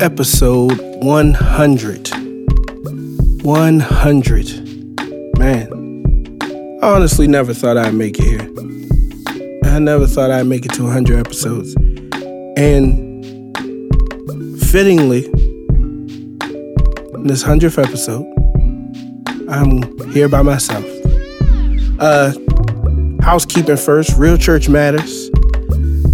episode 100. 100. Man, I honestly never thought I'd make it here. I never thought I'd make it to 100 episodes. And fittingly, in this 100th episode, I'm here by myself. Uh, housekeeping first, Real Church Matters.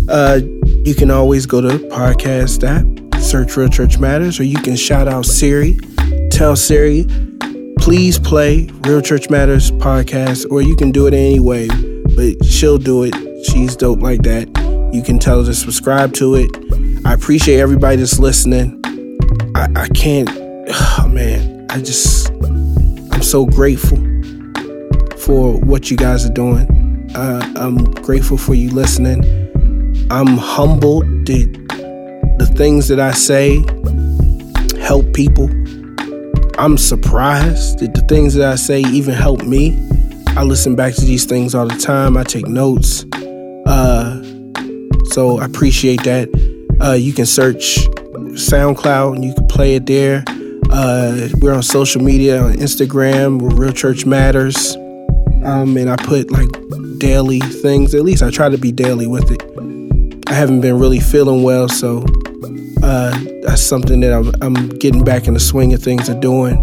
Uh, you can always go to the podcast app, search Real Church Matters, or you can shout out Siri, tell Siri, please play Real Church Matters podcast, or you can do it anyway, but she'll do it. She's dope like that. You can tell her to subscribe to it. I appreciate everybody that's listening. I, I can't, oh man, I just, I'm so grateful for what you guys are doing. Uh, I'm grateful for you listening. I'm humbled that things that I say help people. I'm surprised that the things that I say even help me. I listen back to these things all the time. I take notes. Uh, so I appreciate that. Uh, you can search SoundCloud and you can play it there. Uh, we're on social media on Instagram. We're Real Church Matters. Um, and I put like daily things. At least I try to be daily with it. I haven't been really feeling well, so uh, that's something that I'm, I'm getting back in the swing of things of doing.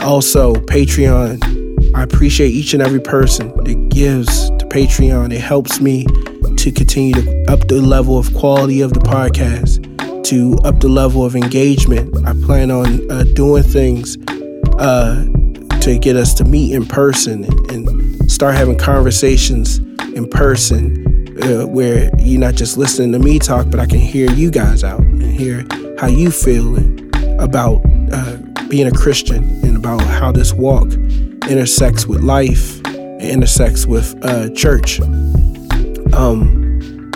Also, Patreon. I appreciate each and every person that gives to Patreon. It helps me to continue to up the level of quality of the podcast, to up the level of engagement. I plan on uh, doing things uh, to get us to meet in person and, and start having conversations in person uh, where you're not just listening to me talk, but I can hear you guys out and hear how you feel about uh, being a Christian and about how this walk intersects with life and intersects with uh, church. Um,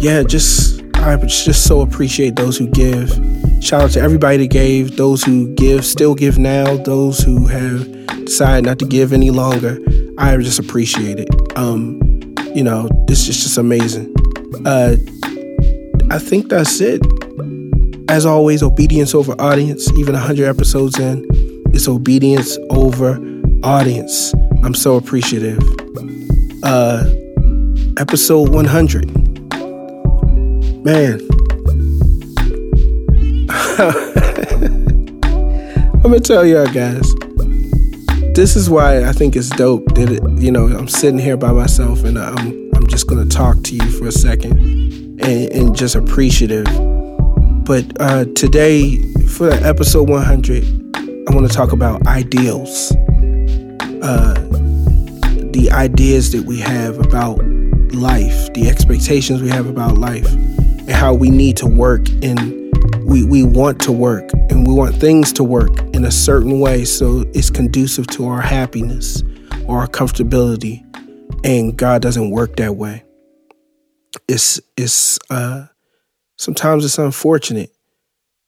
yeah, just I just so appreciate those who give. Shout out to everybody that gave, those who give, still give now, those who have decided not to give any longer. I just appreciate it. Um, you know, this is just amazing. Uh, I think that's it. As always, obedience over audience. Even 100 episodes in, it's obedience over audience. I'm so appreciative. Uh, episode 100. Man. I'm gonna tell y'all guys this is why I think it's dope that it, you know I'm sitting here by myself and I'm I'm just gonna talk to you for a second and, and just appreciative. But uh, today for episode 100, I want to talk about ideals, uh, the ideas that we have about life, the expectations we have about life, and how we need to work in we, we want to work and we want things to work in a certain way so it's conducive to our happiness or our comfortability. And god doesn't work that way. It's it's uh sometimes it's unfortunate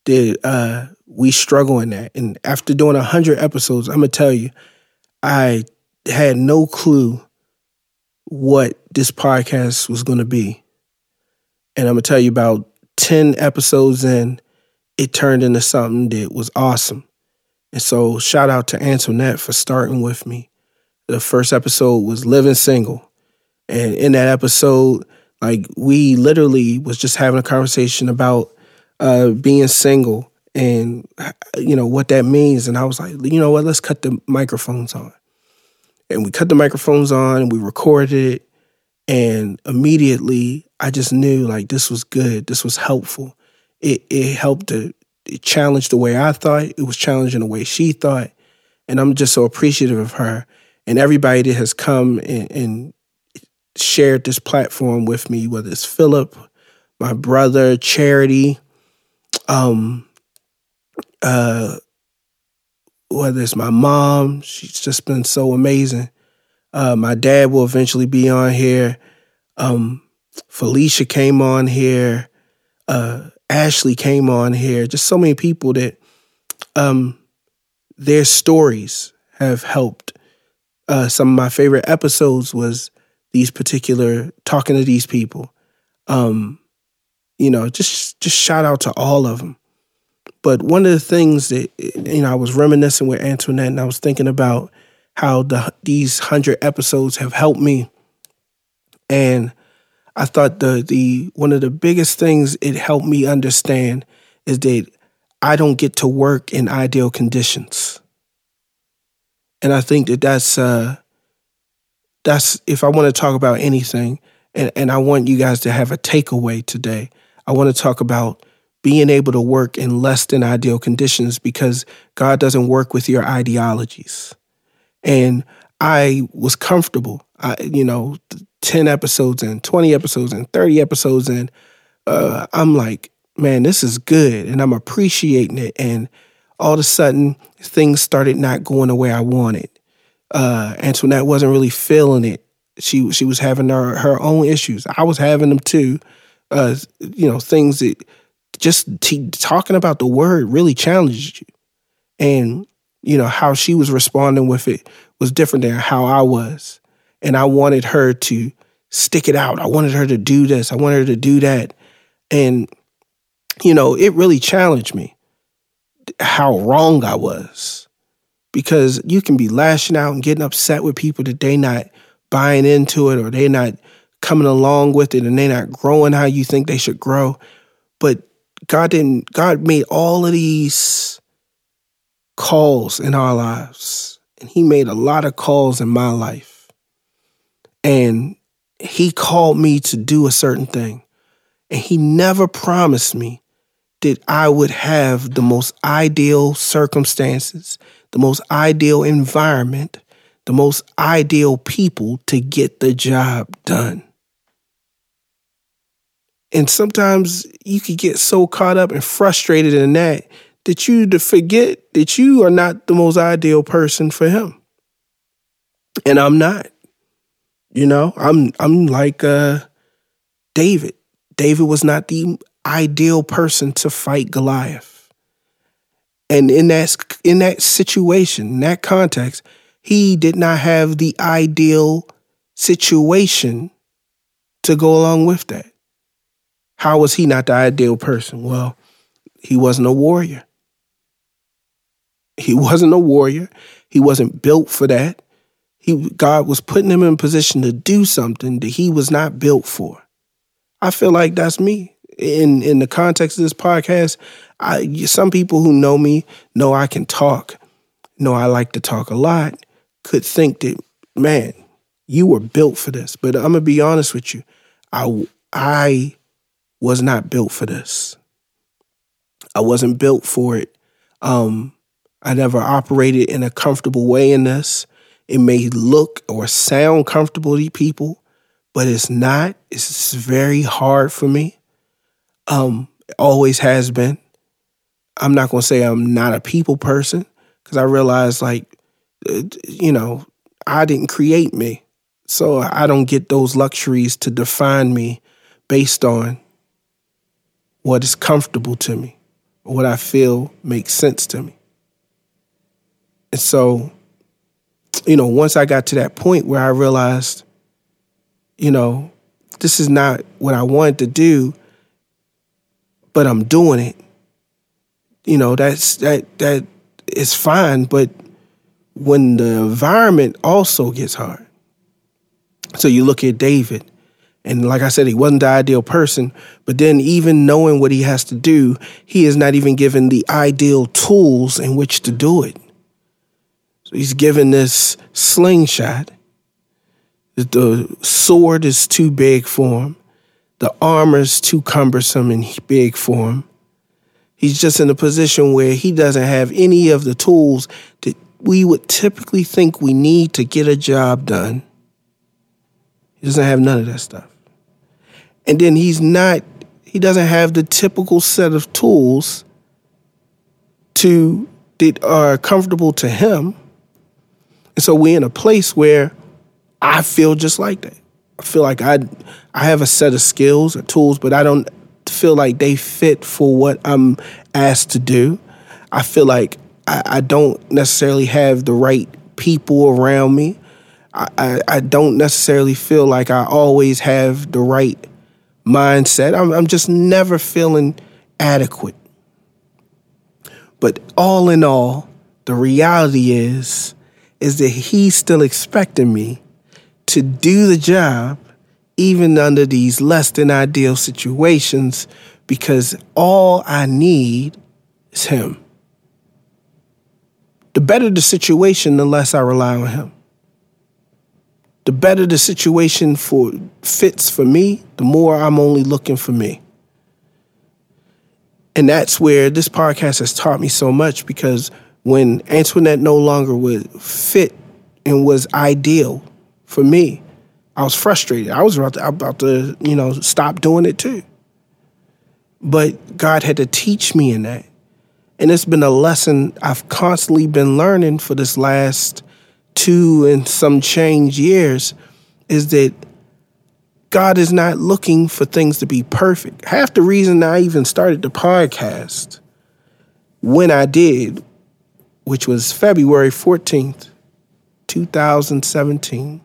that uh we struggle in that. And after doing a hundred episodes i'm gonna tell you i had no clue what this podcast was gonna be. And i'm gonna tell you about 10 episodes in it turned into something that was awesome. And so, shout out to Antoinette for starting with me. The first episode was Living Single. And in that episode, like we literally was just having a conversation about uh, being single and you know what that means. And I was like, you know what, let's cut the microphones on. And we cut the microphones on and we recorded it. And immediately I just knew like this was good. This was helpful it, it helped to it challenge the way I thought. It was challenging the way she thought. And I'm just so appreciative of her and everybody that has come and, and shared this platform with me, whether it's Philip, my brother, Charity, um, uh, whether it's my mom, she's just been so amazing. Uh, my dad will eventually be on here. Um, Felicia came on here. Uh, Ashley came on here. Just so many people that um, their stories have helped. Uh, some of my favorite episodes was these particular talking to these people. Um, you know, just just shout out to all of them. But one of the things that you know, I was reminiscing with Antoinette, and I was thinking about how the these hundred episodes have helped me, and I thought the the one of the biggest things it helped me understand is that I don't get to work in ideal conditions, and I think that that's uh, that's if I want to talk about anything, and, and I want you guys to have a takeaway today. I want to talk about being able to work in less than ideal conditions because God doesn't work with your ideologies. And I was comfortable. I, you know, 10 episodes and 20 episodes and 30 episodes and uh, I'm like, man, this is good. And I'm appreciating it. And all of a sudden, things started not going the way I wanted. Uh, Antoinette wasn't really feeling it. She she was having her, her own issues. I was having them too. Uh, you know, things that just t- talking about the word really challenged you. And, you know, how she was responding with it was different than how I was. And I wanted her to stick it out. I wanted her to do this. I wanted her to do that. And, you know, it really challenged me how wrong I was. Because you can be lashing out and getting upset with people that they're not buying into it or they're not coming along with it and they're not growing how you think they should grow. But God didn't, God made all of these calls in our lives. And He made a lot of calls in my life. And He called me to do a certain thing. And He never promised me that I would have the most ideal circumstances, the most ideal environment, the most ideal people to get the job done. And sometimes you could get so caught up and frustrated in that that you to forget that you are not the most ideal person for him. And I'm not. You know, I'm I'm like uh David. David was not the ideal person to fight Goliath. And in that in that situation, in that context, he did not have the ideal situation to go along with that. How was he not the ideal person? Well, he wasn't a warrior. He wasn't a warrior. He wasn't built for that. He God was putting him in position to do something that he was not built for. I feel like that's me. In in the context of this podcast, I some people who know me know I can talk, know I like to talk a lot, could think that, man, you were built for this. But I'm gonna be honest with you. I I was not built for this. I wasn't built for it. Um, I never operated in a comfortable way in this. It may look or sound comfortable to people, but it's not. It's very hard for me. Um, always has been. I'm not to say I'm not a people person because I realize, like, uh, you know, I didn't create me. So I don't get those luxuries to define me based on what is comfortable to me, what I feel makes sense to me. And so, you know, once I got to that point where I realized, you know, this is not what I wanted to do, but I'm doing it. You know, that's that that is fine, but when the environment also gets hard. So you look at David, and like I said, he wasn't the ideal person. But then, even knowing what he has to do, he is not even given the ideal tools in which to do it. He's given this slingshot. The sword is too big for him. The armor is too cumbersome and big for him. He's just in a position where he doesn't have any of the tools that we would typically think we need to get a job done. He doesn't have none of that stuff. And then he's not, he doesn't have the typical set of tools to that are comfortable to him. And so we're in a place where I feel just like that. I feel like I I have a set of skills or tools, but I don't feel like they fit for what I'm asked to do. I feel like I, I don't necessarily have the right people around me. I, I, don't necessarily feel like I always have the right mindset. I'm, I'm just never feeling adequate. But all in all, the reality is is that he's still expecting me to do the job even under these less than ideal situations because all I need is him. The better the situation, the less I rely on him. The better the situation for fits for me, the more I'm only looking for me. And that's where this podcast has taught me so much because when Antoinette no longer would fit and was ideal for me, I was frustrated. I was about to, about to, you know, stop doing it too. But God had to teach me in that. And it's been a lesson I've constantly been learning for this last two and some change years is that God is not looking for things to be perfect. Half the reason I even started the podcast when I did, which was February 14th, 2017,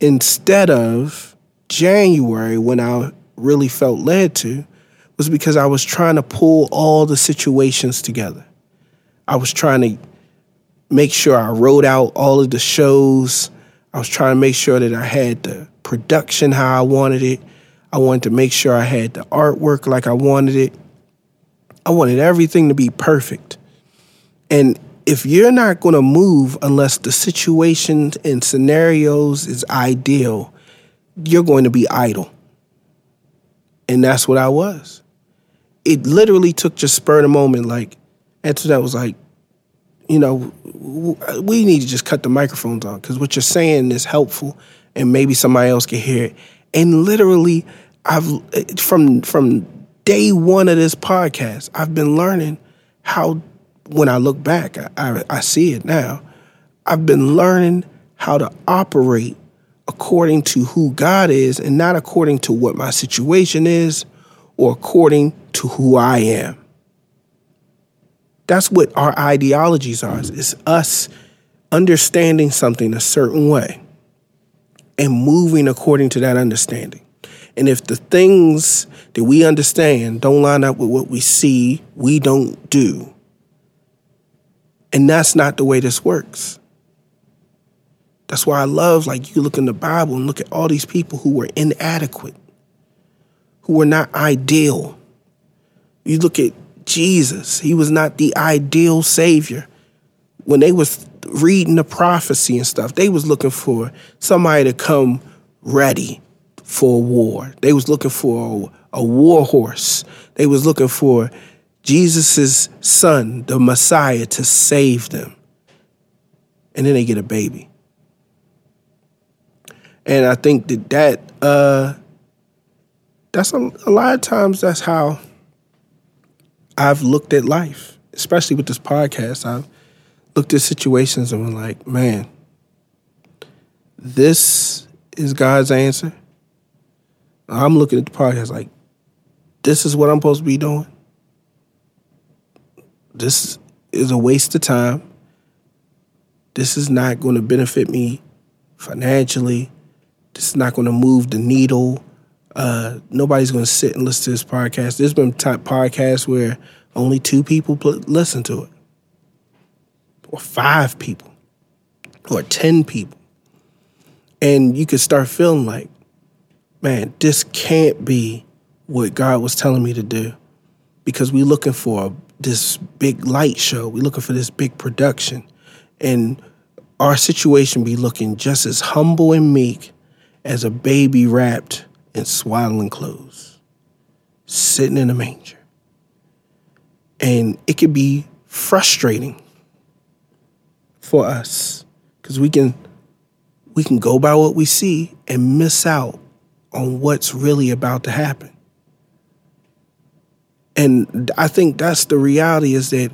instead of January when I really felt led to, was because I was trying to pull all the situations together. I was trying to make sure I wrote out all of the shows. I was trying to make sure that I had the production how I wanted it. I wanted to make sure I had the artwork like I wanted it. I wanted everything to be perfect. And if you're not going to move unless the situation and scenarios is ideal, you're going to be idle. And that's what I was. It literally took just spur of the moment. Like, after that was like, you know, we need to just cut the microphones on because what you're saying is helpful and maybe somebody else can hear it. And literally, I've eh, from from day one of this podcast, I've been learning how. When I look back, I, I, I see it now. I've been learning how to operate according to who God is and not according to what my situation is or according to who I am. That's what our ideologies are. It's us understanding something a certain way and moving according to that understanding. And if the things that we understand don't line up with what we see, we don't do. And that's not the way this works. That's why I love, like, you look in the Bible and look at all these people who were inadequate, who were not ideal. You look at Jesus, he was not the ideal Savior. When they was reading the prophecy and stuff, they was looking for somebody to come ready for war. They was looking for a, a war horse. They was looking for Jesus' son, the Messiah, to save them. And then they get a baby. And I think that that uh, that's a, a lot of times that's how I've looked at life, especially with this podcast. I've looked at situations and was like, man, this is God's answer. I'm looking at the podcast like, this is what I'm supposed to be doing. This is a waste of time. This is not going to benefit me financially. This is not going to move the needle. Uh, nobody's going to sit and listen to this podcast. There's been type podcasts where only two people listen to it or five people or 10 people. And you could start feeling like, man, this can't be what God was telling me to do because we're looking for this big light show. We're looking for this big production. And our situation be looking just as humble and meek as a baby wrapped in swaddling clothes, sitting in a manger. And it could be frustrating for us because we can we can go by what we see and miss out on what's really about to happen. And I think that's the reality is that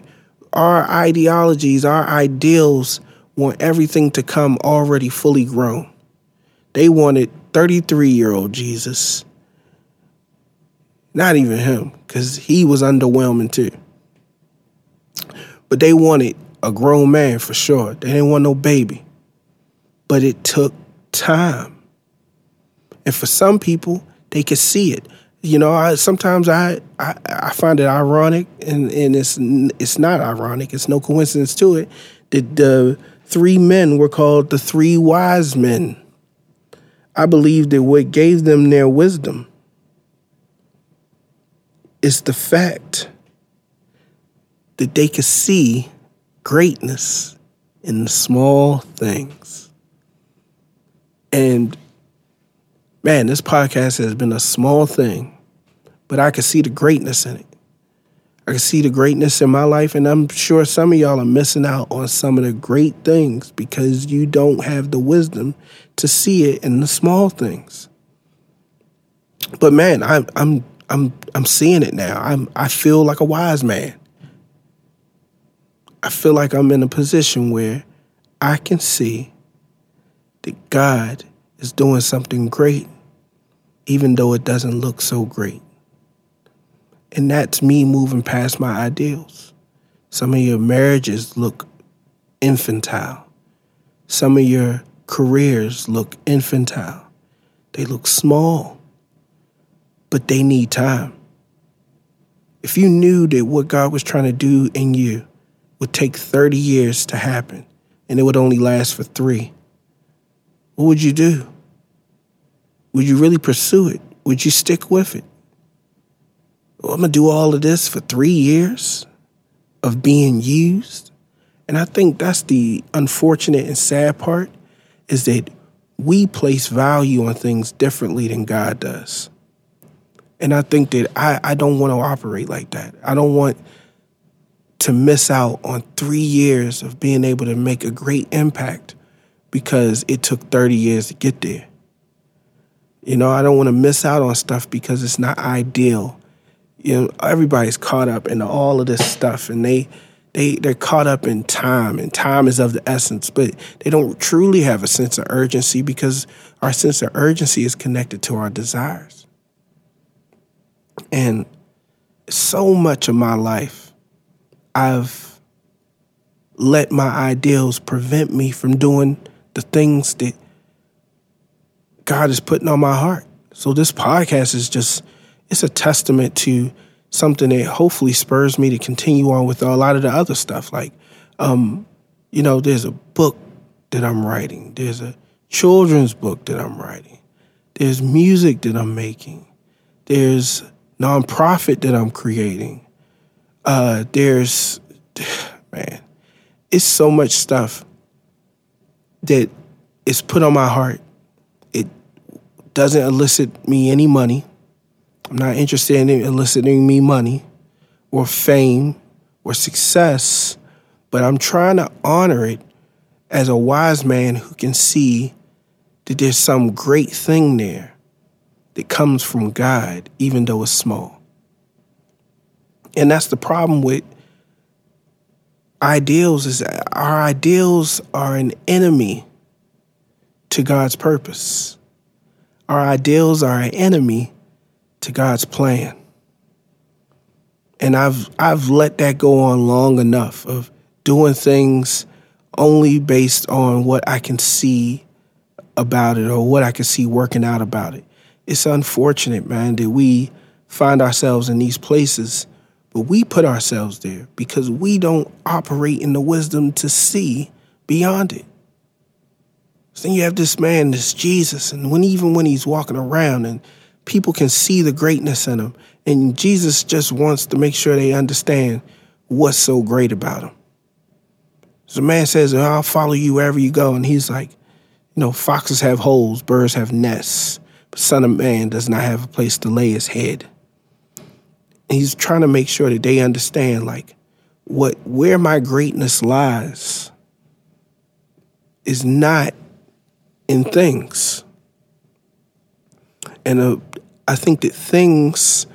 our ideologies, our ideals want everything to come already fully grown. They wanted 33 year old Jesus. Not even him, because he was underwhelming too. But they wanted a grown man for sure. They didn't want no baby. But it took time. And for some people, they could see it. You know, I sometimes I, I I find it ironic, and and it's it's not ironic. It's no coincidence to it that the three men were called the three wise men. I believe that what gave them their wisdom is the fact that they could see greatness in the small things. And man, this podcast has been a small thing, but I can see the greatness in it. I can see the greatness in my life, and I'm sure some of y'all are missing out on some of the great things because you don't have the wisdom to see it in the small things. But man, I'm I'm I'm I'm seeing it now. I'm I feel like a wise man. I feel like I'm in a position where I can see that God is doing something great, even though it doesn't look so great. And that's me moving past my ideals. Some of your marriages look infantile. Some of your careers look infantile. They look small, but they need time. If you knew that what God was trying to do in you would take 30 years to happen and it would only last for three, what would you do? Would you really pursue it? Would you stick with it? Well, I'm to do all of this for three years of being used. And I think that's the unfortunate and sad part is that we place value on things differently than God does. And I think that I, I don't want to operate like that. I don't want to miss out on three years of being able to make a great impact because it took 30 years to get there. You know, I don't want to miss out on stuff because it's not ideal. You know, everybody's caught up in all of this stuff and they they they're caught up in time and time is of the essence, but they don't truly have a sense of urgency because our sense of urgency is connected to our desires. And so much of my life I've let my ideals prevent me from doing the things that God is putting on my heart. So this podcast is just it's a testament to something that hopefully spurs me to continue on with a lot of the other stuff. Like, um, you know, there's a book that I'm writing. There's a children's book that I'm writing. There's music that I'm making. There's nonprofit that I'm creating. Uh, there's, man, it's so much stuff that is put on my heart. It doesn't elicit me any money. I'm not interested in eliciting me money or fame or success, but I'm trying to honor it as a wise man who can see that there's some great thing there that comes from God, even though it's small. And that's the problem with ideals is that our ideals are an enemy to God's purpose. Our ideals are an enemy to God's plan. And I've I've let that go on long enough of doing things only based on what I can see about it or what I can see working out about it. It's unfortunate, man, that we find ourselves in these places but we put ourselves there because we don't operate in the wisdom to see beyond it. So then you have this man, this Jesus, and when even when he's walking around and people can see the greatness in him, and Jesus just wants to make sure they understand what's so great about him. So the man says, I'll follow you wherever you go. And he's like, you know, foxes have holes, birds have nests, but Son of Man does not have a place to lay his head he's trying to make sure that they understand like what where my greatness lies is not in things and uh, i think that things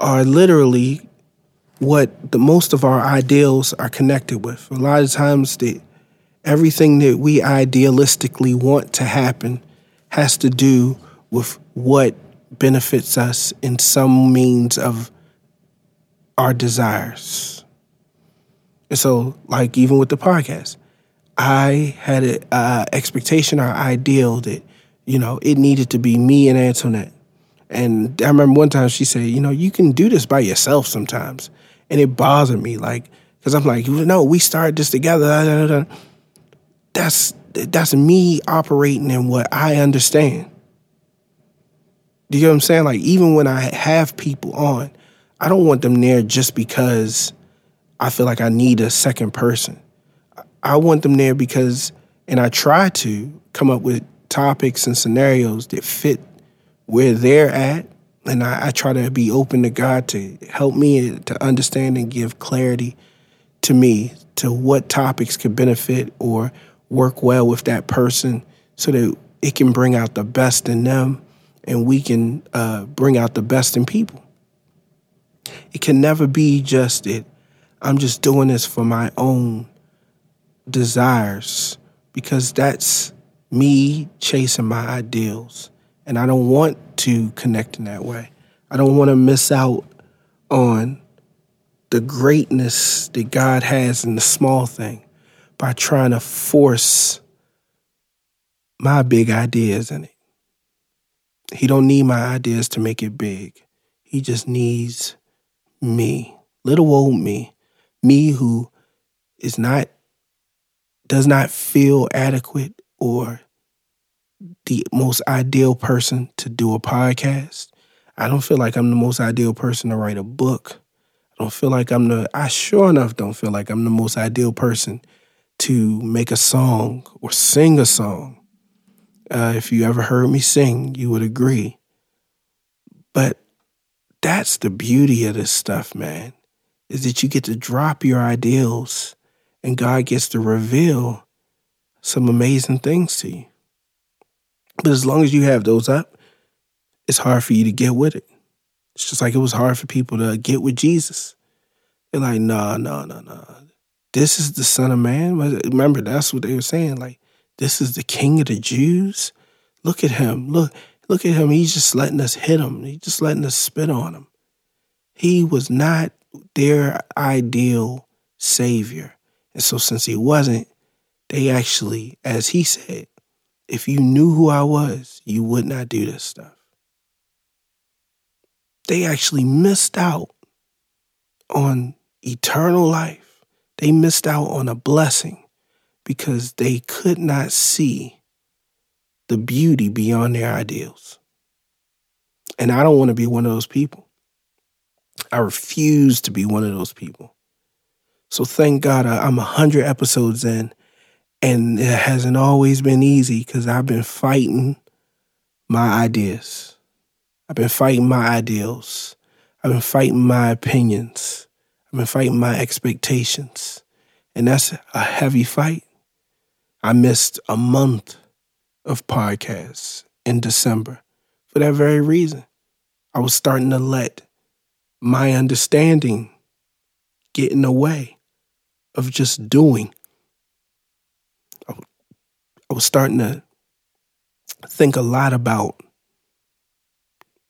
are literally what the most of our ideals are connected with a lot of times that everything that we idealistically want to happen has to do with what benefits us in some means of our desires. And so, like even with the podcast, I had an uh, expectation or ideal that, you know, it needed to be me and Antoinette. And I remember one time she said, you know, you can do this by yourself sometimes. And it bothered me, like, because I'm like, no, we started this together. That's that's me operating in what I understand. Do you know what I'm saying? Like, even when I have people on, I don't want them there just because I feel like I need a second person. I want them there because, and I try to come up with topics and scenarios that fit where they're at. And I, I try to be open to God to help me to understand and give clarity to me to what topics could benefit or work well with that person so that it can bring out the best in them and we can uh, bring out the best in people. It can never be just that I'm just doing this for my own desires because that's me chasing my ideals. And I don't want to connect in that way. I don't want to miss out on the greatness that God has in the small thing by trying to force my big ideas in it. He don't need my ideas to make it big. He just needs me, little old me, me who is not does not feel adequate or the most ideal person to do a podcast. I don't feel like I'm the most ideal person to write a book. I don't feel like I'm the I sure enough don't feel like I'm the most ideal person to make a song or sing a song. Uh, if you ever heard me sing, you would agree. But that's the beauty of this stuff, man, is that you get to drop your ideals and God gets to reveal some amazing things to you. But as long as you have those up, it's hard for you to get with it. It's just like it was hard for people to get with Jesus. They're like, no, no, no, no. This is the Son of Man. Remember, that's what they were saying. Like, this is the King of the Jews. Look at him. Look, look at him. He's just letting us hit him. He's just letting us spit on him. He was not their ideal savior. And so, since he wasn't, they actually, as he said, if you knew who I was, you would not do this stuff. They actually missed out on eternal life. They missed out on a blessing because they could not see the beauty beyond their ideals. And I don't want to be one of those people. I refuse to be one of those people. So thank God uh, I'm 100 episodes in, and it hasn't always been easy because I've been fighting my ideas. I've been fighting my ideals. I've been fighting my opinions. I've been fighting my expectations. And that's a heavy fight. I missed a month of podcasts in December for that very reason. I was starting to let my understanding get in the way of just doing. I, was starting to think a lot about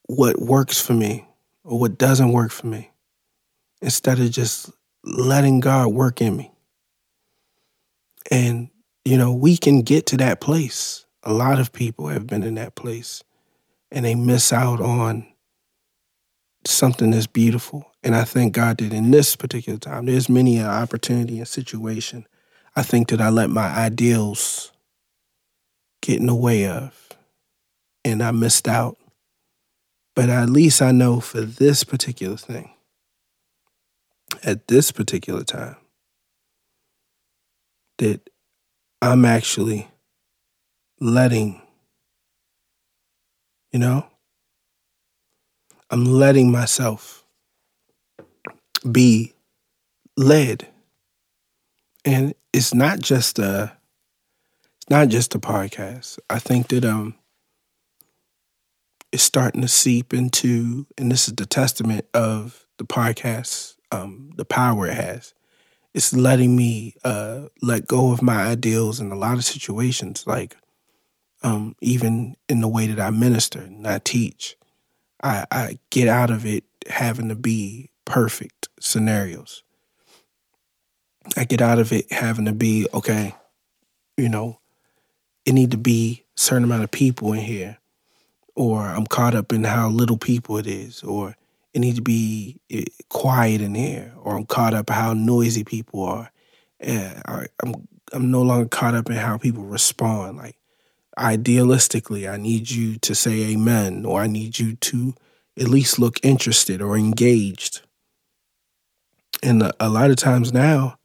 what works for me or what doesn't work for me instead of just letting God work in me. And, you know, we can get to that place. A lot of people have been in that place and they miss out on something that's beautiful. And I thank God that in this particular time, there's many an opportunity and situation. I think that I let my ideals get in the way of, and I missed out. But at least I know for this particular thing, at this particular time, that I'm actually letting, you know, I'm letting myself be led. And it's not just a not just a podcast. I think that um it's starting to seep into and this is the testament of the podcast, um, the power it has. It's letting me uh let go of my ideals in a lot of situations, like um, even in the way that I minister and I teach. I, I get out of it having to be perfect scenarios. I get out of it having to be, okay, you know, it need to be a certain amount of people in here. or I'm caught up in how little people it is, or it need to be eh, quiet in here, or I'm caught up how noisy people are. And I, I'm I'm no longer caught up in how people respond. Like idealistically, I need you to say amen, or I need you to at least look interested or engaged. And a, a lot of times now,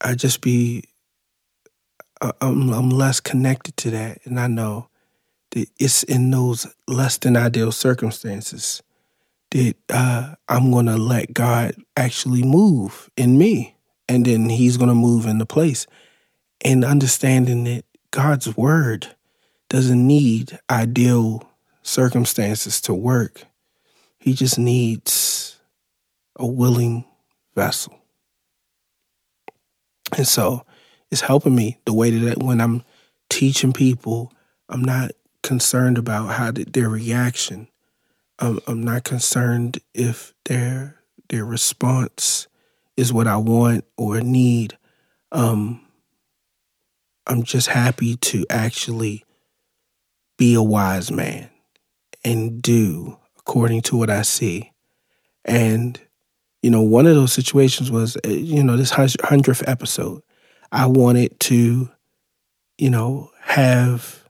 I just be I'm, I'm less connected to that, and I know that it's in those less than ideal circumstances that uh, I'm going to let God actually move in me, and then He's going to move in the place, and understanding that God's word doesn't need ideal circumstances to work. He just needs a willing vessel. And so it's helping me the way that when I'm teaching people, I'm not concerned about how their reaction. I'm, I'm not concerned if their their response is what I want or need. Um, I'm just happy to actually be a wise man and do according to what I see. And, you know, one of those situations was, uh, you know, this 100th episode. I wanted to, you know, have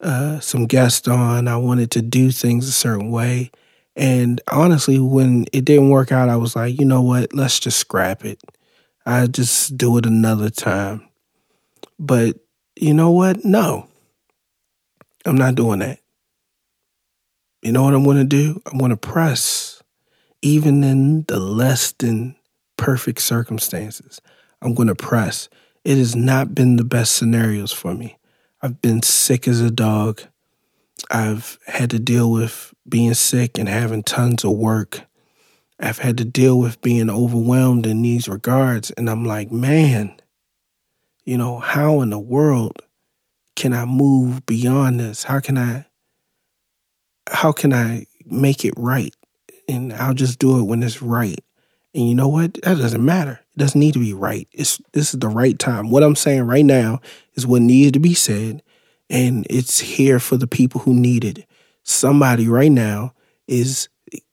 uh, some guests on. I wanted to do things a certain way. And honestly, when it didn't work out, I was like, you know what? Let's just scrap it. I just do it another time. But you know what? No, I'm not doing that. You know what I'm going to do? I'm going to press, even in the less than perfect circumstances. I'm going to press. It has not been the best scenarios for me. I've been sick as a dog. I've had to deal with being sick and having tons of work. I've had to deal with being overwhelmed in these regards. And I'm like, man, you know, how in the world can I move beyond this? How can I how can I make it right? And I'll just do it when it's right. And you know what? That doesn't matter. It doesn't need to be right. It's this is the right time. What I'm saying right now is what needs to be said, and it's here for the people who need it. Somebody right now is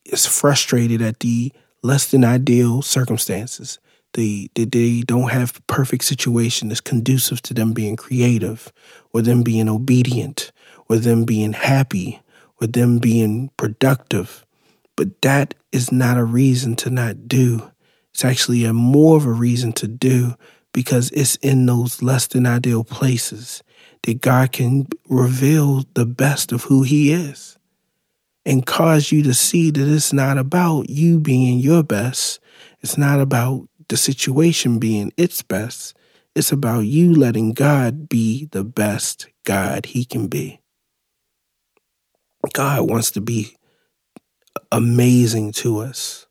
is frustrated at the less than ideal circumstances they, they, they don't have perfect situation that's conducive to them being creative or them being obedient or them being happy or them being productive. But that is not a reason to not do. It's actually a more of a reason to do because it's in those less than ideal places that God can reveal the best of who He is and cause you to see that it's not about you being your best. It's not about the situation being its best. It's about you letting God be the best God He can be. God wants to be amazing to us,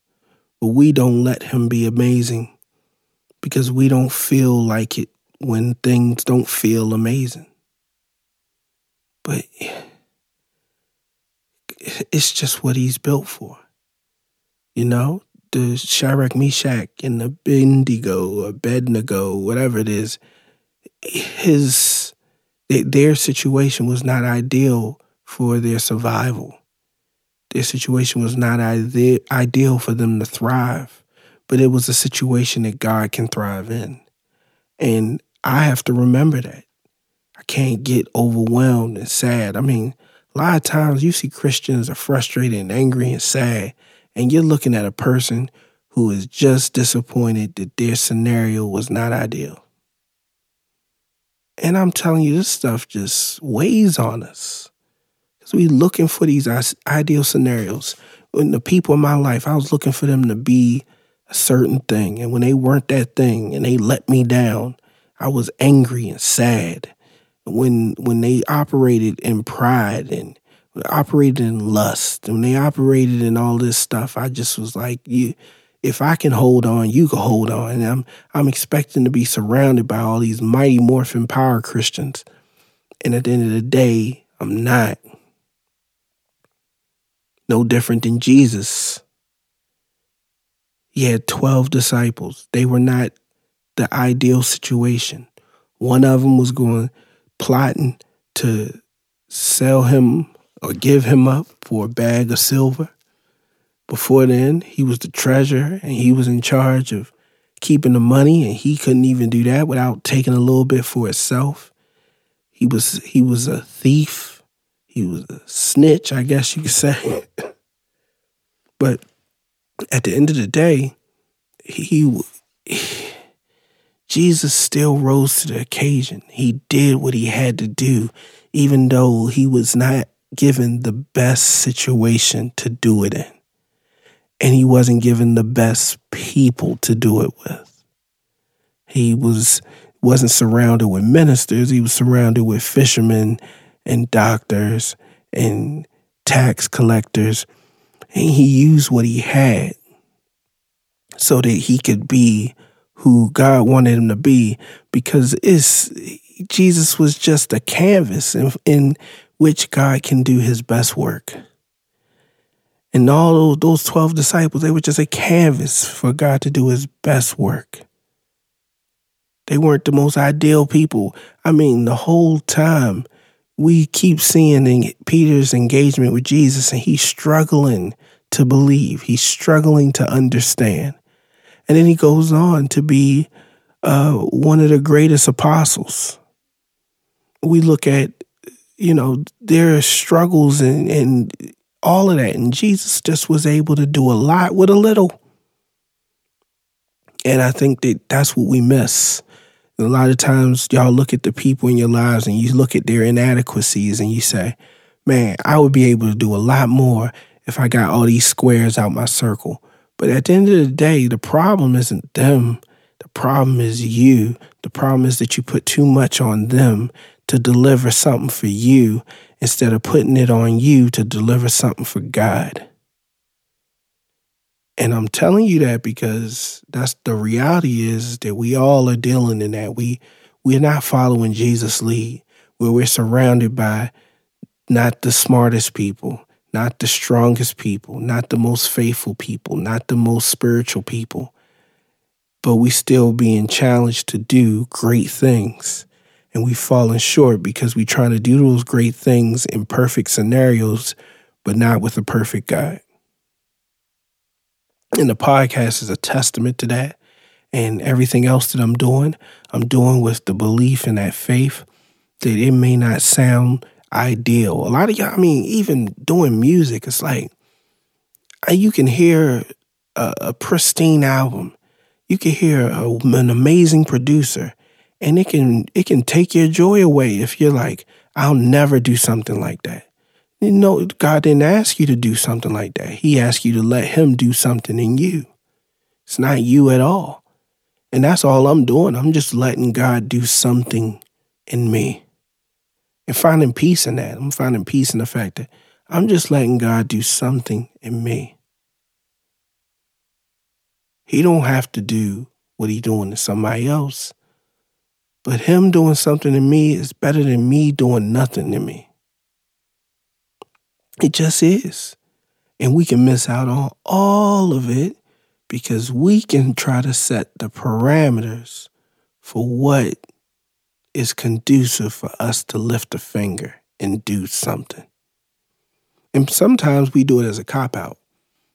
but we don't let Him be amazing because we don't feel like it when things don't feel amazing. But it's just what He's built for. You know, the Shadrach, Meshach, and the Abednego, or Abednego, whatever it is, his their situation was not ideal for their survival. Their situation was not ideal for them to thrive, but it was a situation that God can thrive in. And I have to remember that. I can't get overwhelmed and sad. I mean, a lot of times you see Christians are frustrated and angry and sad and you're looking at a person who is just disappointed that their scenario was not ideal. And I'm telling you, this stuff just weighs on us. Because we looking for these ideal scenarios. When the people in my life, I was looking for them to be a certain thing. And when they weren't that thing and they let me down, I was angry and sad. When when they operated in pride and operated in lust, when they operated in all this stuff, I just was like, you if I can hold on, you can hold on. And I'm I'm expecting to be surrounded by all these mighty morphin power Christians. And at the end of the day, I'm not. No different than Jesus. He had 12 disciples. They were not the ideal situation. One of them was going plotting to sell him or give him up for a bag of silver. Before then, he was the treasurer and he was in charge of keeping the money and he couldn't even do that without taking a little bit for himself. He was he was a thief. He was a snitch, I guess you could say. but at the end of the day, he, he Jesus still rose to the occasion. He did what he had to do, even though he was not given the best situation to do it in. And he wasn't given the best people to do it with. He was wasn't surrounded with ministers, he was surrounded with fishermen and doctors and tax collectors. And he used what he had so that he could be who God wanted him to be because it's Jesus was just a canvas in, in which God can do his best work. And all those 12 disciples, they were just a canvas for God to do his best work. They weren't the most ideal people. I mean, the whole time we keep seeing Peter's engagement with Jesus and he's struggling to believe, he's struggling to understand. And then he goes on to be uh, one of the greatest apostles. We look at, you know, their struggles and, and all of that. And Jesus just was able to do a lot with a little. And I think that that's what we miss. A lot of times, y'all look at the people in your lives and you look at their inadequacies and you say, man, I would be able to do a lot more if I got all these squares out my circle. But at the end of the day, the problem isn't them. The problem is you. The problem is that you put too much on them to deliver something for you instead of putting it on you to deliver something for God. And I'm telling you that because that's the reality is that we all are dealing in that. We we're not following Jesus' lead, where we're surrounded by not the smartest people, not the strongest people, not the most faithful people, not the most spiritual people, but we still being challenged to do great things. And we've fallen short because we're trying to do those great things in perfect scenarios, but not with a perfect God. And the podcast is a testament to that. And everything else that I'm doing, I'm doing with the belief and that faith that it may not sound ideal. A lot of y'all, I mean, even doing music, it's like uh, you can hear a, a pristine album. You can hear a, an amazing producer, and it can it can take your joy away if you're like, I'll never do something like that. You know, God didn't ask you to do something like that. He asked you to let Him do something in you. It's not you at all. And that's all I'm doing. I'm just letting God do something in me and finding peace in that. I'm finding peace in the fact that I'm just letting God do something in me. He don't have to do what he doing to somebody else. But him doing something to me is better than me doing nothing to me. It just is. And we can miss out on all of it because we can try to set the parameters for what is conducive for us to lift a finger and do something. And sometimes we do it as a cop out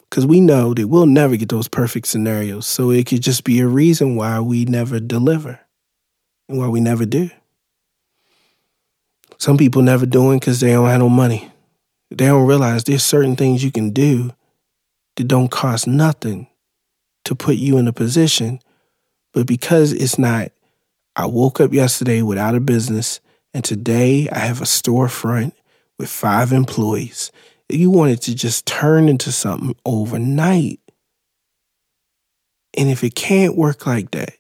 because we know that we'll never get those perfect scenarios. So it could just be a reason why we never deliver and why we never do. Some people never doing because they don't have no money. They don't realize there's certain things you can do that don't cost nothing to put you in a position, but because it's not I woke up yesterday without a business, and today I have a storefront with five employees. You want it to just turn into something overnight. And if it can't work like that,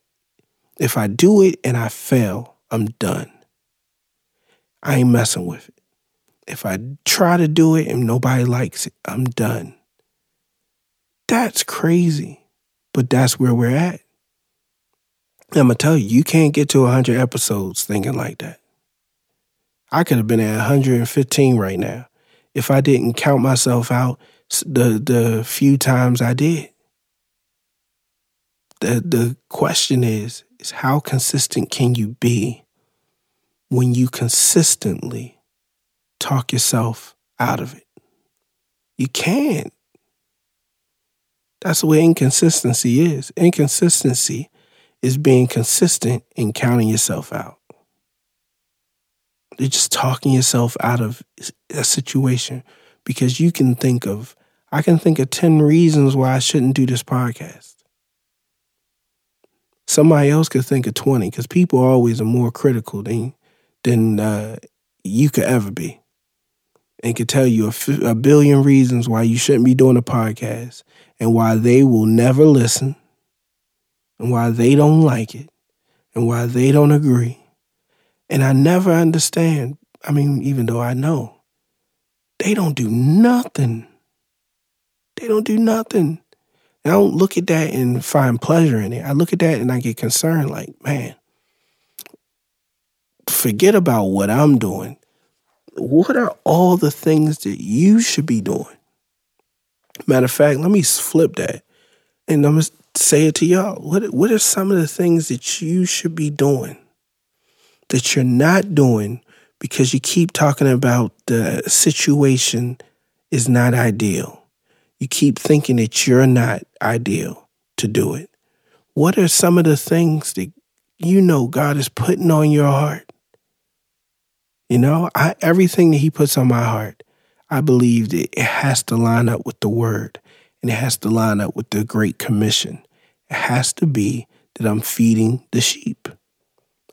if I do it and I fail, I'm done. I ain't messing with it. If I try to do it and nobody likes it, I'm done. That's crazy, but that's where we're at. I'm gonna tell you, you can't get to 100 episodes thinking like that. I could have been at 115 right now if I didn't count myself out the the few times I did. The the question is is how consistent can you be when you consistently talk yourself out of it. You can't. That's way inconsistency is. Inconsistency is being consistent and counting yourself out. You're just talking yourself out of a situation because you can think of, I can think of 10 reasons why I shouldn't do this podcast. Somebody else could think of 20 because people always are more critical than, than uh, you could ever be and could tell you a, f- a billion reasons why you shouldn't be doing a podcast and why they will never listen and why they don't like it and why they don't agree. And I never understand. I mean, even though I know, they don't do nothing. They don't do nothing. I don't look at that and find pleasure in it. I look at that and I get concerned like, man, forget about what I'm doing. What are all the things that you should be doing? Matter of fact, let me flip that and I'm going to say it to y'all. What, what are some of the things that you should be doing that you're not doing because you keep talking about the situation is not ideal? You keep thinking that you're not ideal to do it. What are some of the things that you know God is putting on your heart? You know, I, everything that He puts on my heart, I believe that it has to line up with the Word and it has to line up with the Great Commission. It has to be that I'm feeding the sheep.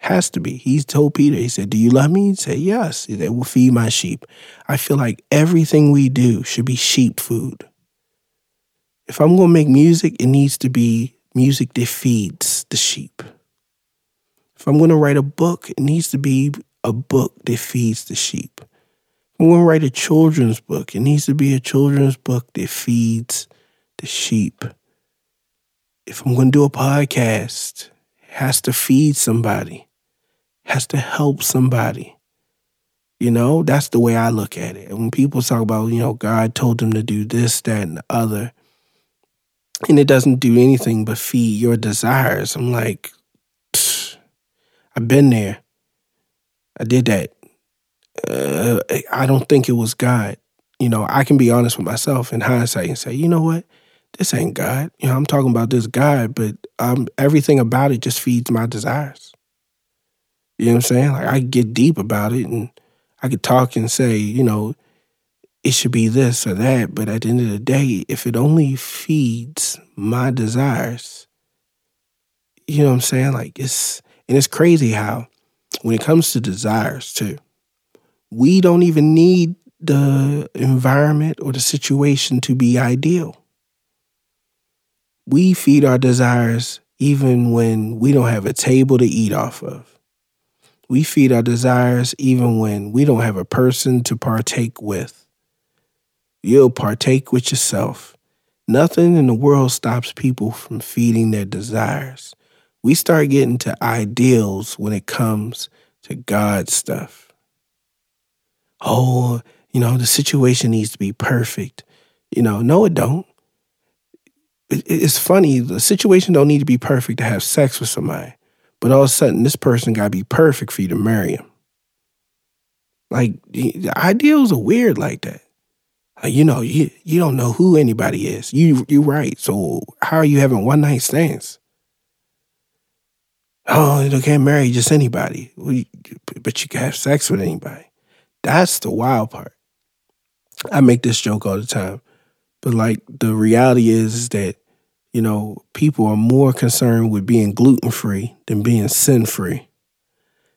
Has to be. He told Peter, he said, Do you love me? He said, Yes. He said, Will feed my sheep. I feel like everything we do should be sheep food. If I'm going to make music, it needs to be music that feeds the sheep. If I'm going to write a book, it needs to be a book that feeds the sheep. I'm going to write a children's book. It needs to be a children's book that feeds the sheep. If I'm going to do a podcast, it has to feed somebody, it has to help somebody. You know, that's the way I look at it. And when people talk about, you know, God told them to do this, that, and the other, and it doesn't do anything but feed your desires, I'm like, I've been there. I did that. Uh, I don't think it was God. You know, I can be honest with myself in hindsight and say, you know what? this ain't God. You know, I'm talking about this God, but um, everything about it just feeds my desires. You know what I'm saying? Like I get deep about it and I could talk and say, you know, it should be this or that, but at the end of the day, if it only feeds my desires, you know what I'm saying? Like it's and it's crazy how when it comes to desires too, we don't even need the environment or the situation to be ideal we feed our desires even when we don't have a table to eat off of. We feed our desires even when we don't have a person to partake with. You'll partake with yourself. Nothing in the world stops people from feeding their desires. We start getting to ideals when it comes to God stuff. Oh, you know, the situation needs to be perfect. You know, no, it don't it's funny. The situation don't need to be perfect to have sex with somebody, but all of a sudden, this person got to be perfect for you to marry him. Like the ideals are weird like that. You know, you you don't know who anybody is. You you right. So how are you having one night stands? Oh, you can't marry just anybody, but you can have sex with anybody. That's the wild part. I make this joke all the time, but like the reality is, is that you know, people are more concerned with being gluten free than being sin free.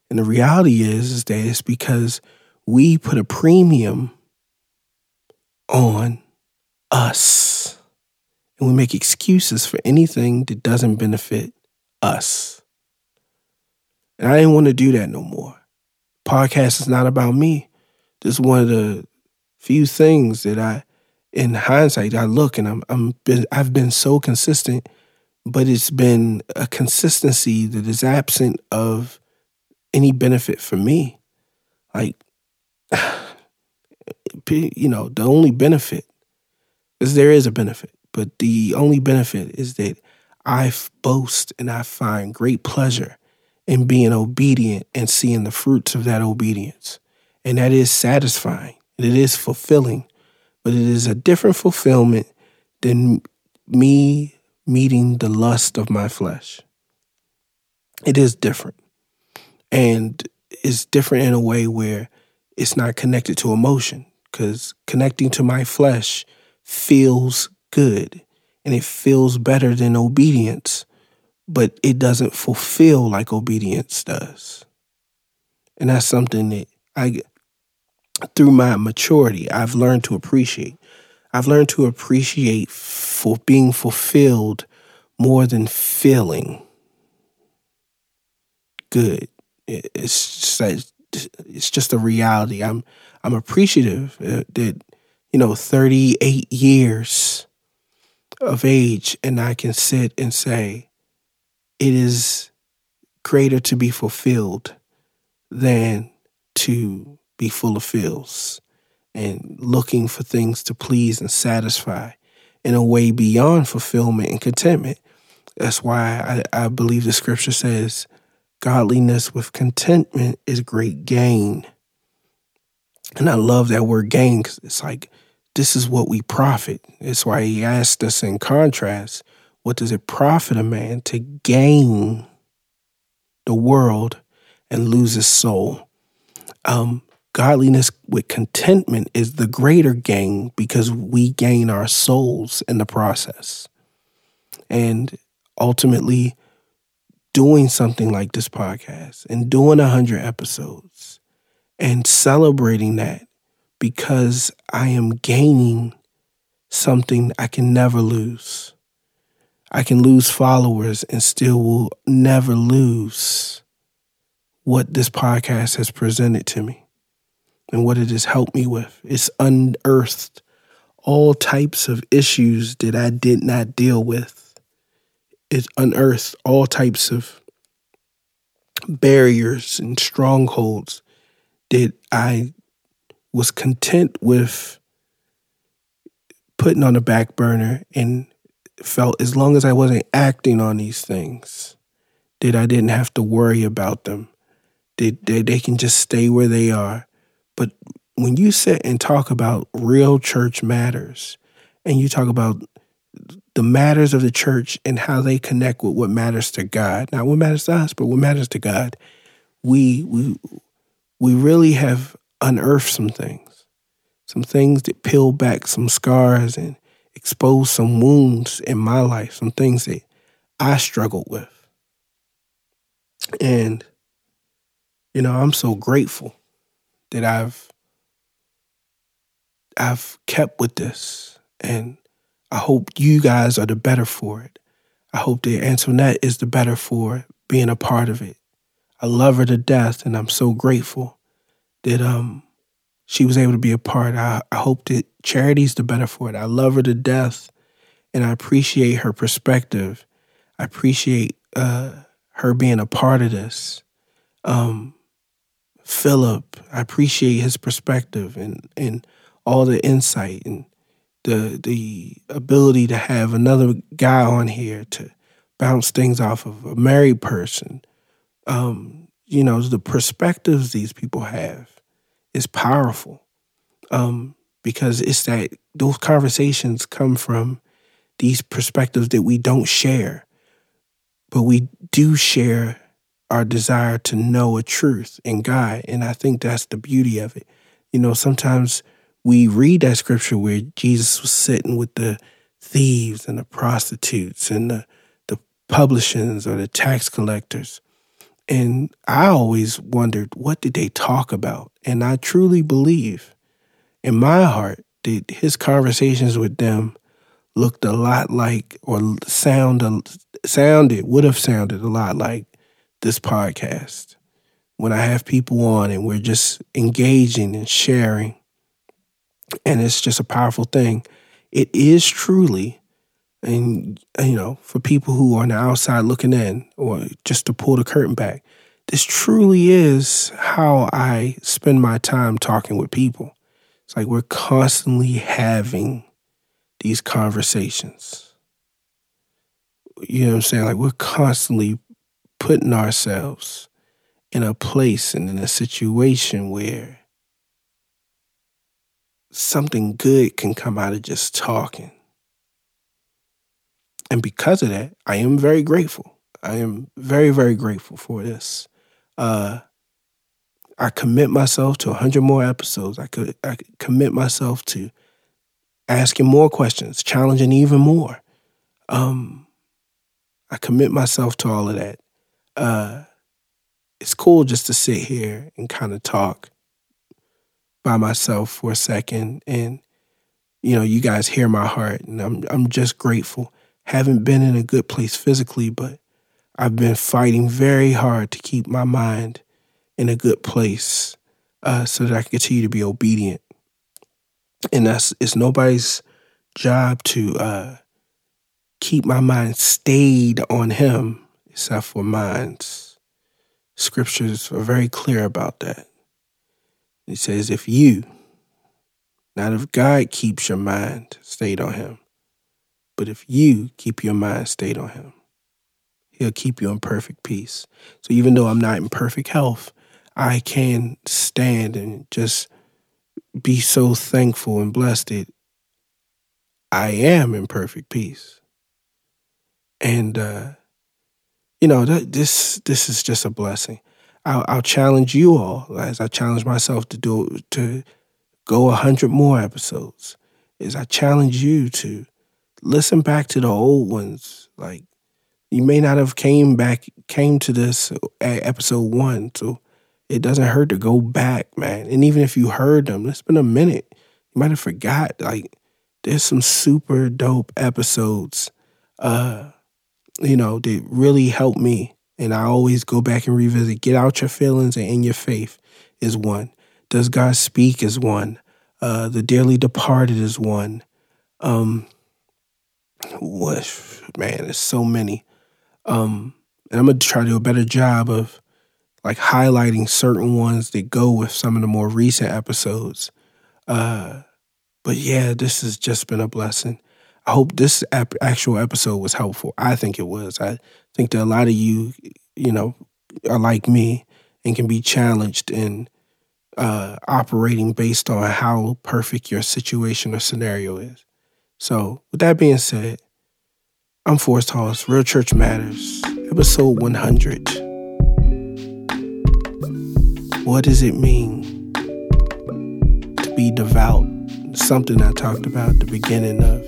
And the reality is, is that it's because we put a premium on us. And we make excuses for anything that doesn't benefit us. And I didn't want to do that no more. Podcast is not about me. This is one of the few things that I in hindsight, I look and I'm I'm been I've been so consistent, but it's been a consistency that is absent of any benefit for me. Like, you know, the only benefit is there is a benefit, but the only benefit is that I boast and I find great pleasure in being obedient and seeing the fruits of that obedience. And that is satisfying. it is fulfilling, but it is a different fulfillment than me meeting the lust of my flesh. It is different. And it's different in a way where it's not connected to emotion because connecting to my flesh feels good and it feels better than obedience, but it doesn't fulfill like obedience does. And that's something that I, through my maturity, I've learned to appreciate. I've learned to appreciate for being fulfilled more than feeling good. It's just, it's just a reality. I'm I'm appreciative uh, that you know 38 years of age and I can sit and say it is greater to be fulfilled than to be full of feels and looking for things to please and satisfy in a way beyond fulfillment and contentment. That's why I, I believe the scripture says godliness with contentment is great gain. And I love that word gain because it's like, this is what we profit. That's why he asked us in contrast, what does it profit a man to gain the world and lose his soul? Um, godliness with contentment is the greater gain because we gain our souls in the process. And ultimately, doing something like this podcast and doing 100 episodes and celebrating that because I am gaining something I can never lose. I can lose followers and still will never lose what this podcast has presented to me and what it has helped me with. It's unearthed all types of issues that I did not deal with. It unearthed all types of barriers and strongholds that I was content with putting on the back burner and felt as long as I wasn't acting on these things, that I didn't have to worry about them. That they, they can just stay where they are but when you sit and talk about real church matters and you talk about the matters of the church and how they connect with what matters to God, not what matters to us, but what matters to God, we we we really have unearthed some things, some things that peel back some scars and expose some wounds in my life, some things that I struggled with. And, you know, I'm so grateful that I've I've kept with this, and I hope you guys are the better for it. I hope that Antoinette is the better for being a part of it. I love her to death, and I'm so grateful that um she was able to be a part. I, I hope that Charity's the better for it. I love her to death, and I appreciate her perspective. I appreciate uh, her being a part of this. Um, Philip. I appreciate his perspective and and all the insight and the the ability to have another guy on here to bounce things off of a married person. Um, you know, the perspectives these people have is powerful. Um, because it's that those conversations come from these perspectives that we don't share, but we do share our desire to know a truth in God. And I think that's the beauty of it. You know, sometimes we read that scripture where Jesus was sitting with the thieves and the prostitutes and the, the publicans or the tax collectors. And I always wondered, what did they talk about? And I truly believe in my heart that his conversations with them looked a lot like, or sound, sounded, would have sounded a lot like this podcast, when I have people on and we're just engaging and sharing, and it's just a powerful thing. It is truly, and you know, for people who are on the outside looking in, or just to pull the curtain back, this truly is how I spend my time talking with people. It's like we're constantly having these conversations. You know what I'm saying? Like we're constantly putting ourselves in a place and in a situation where something good can come out of just talking. And because of that, I am very grateful. I am very, very grateful for this. Uh, I commit myself to 100 more episodes. I could I could commit myself to asking more questions, challenging even more. Um, I commit myself to all of that. Uh, it's cool just to sit here and kind of talk by myself for a second and you know you guys hear my heart and I'm I'm just grateful haven't been in a good place physically but I've been fighting very hard to keep my mind in a good place uh, so that I can continue to be obedient. And that's it's nobody's job to uh, keep my mind stayed on him except for mine's scriptures are very clear about that. It says, if you, not if God keeps your mind stayed on him, but if you keep your mind stayed on him, he'll keep you in perfect peace. So even though I'm not in perfect health, I can stand and just be so thankful and blessed that I am in perfect peace. And uh, you know, this this is just a blessing. I'll, I'll challenge you all, as I challenge myself to do to go a hundred more episodes. Is I challenge you to listen back to the old ones. Like you may not have came back came to this at episode one, so it doesn't hurt to go back, man. And even if you heard them, it's been a minute. You might have forgot. Like there's some super dope episodes, uh, you know, that really helped me and I always go back and revisit. Get out your feelings and in your faith is one. Does God speak is one. Uh, the dearly departed is one. Um, what man, there's so many. Um, and I'm gonna try to do a better job of like highlighting certain ones that go with some of the more recent episodes. Uh, but yeah, this has just been a blessing. I hope this ap- actual episode was helpful. I think it was. I think that a lot of you, you know, are like me and can be challenged in uh, operating based on how perfect your situation or scenario is. So, with that being said, I'm Forrest Hoss, Real Church Matters, episode 100. What does it mean to be devout? Something I talked about at the beginning of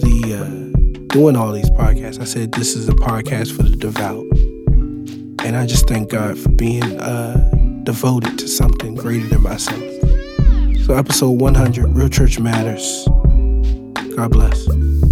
the uh, doing all these podcasts. I said this is a podcast for the devout, and I just thank God for being uh, devoted to something greater than myself. So, episode 100, Real Church Matters. God bless.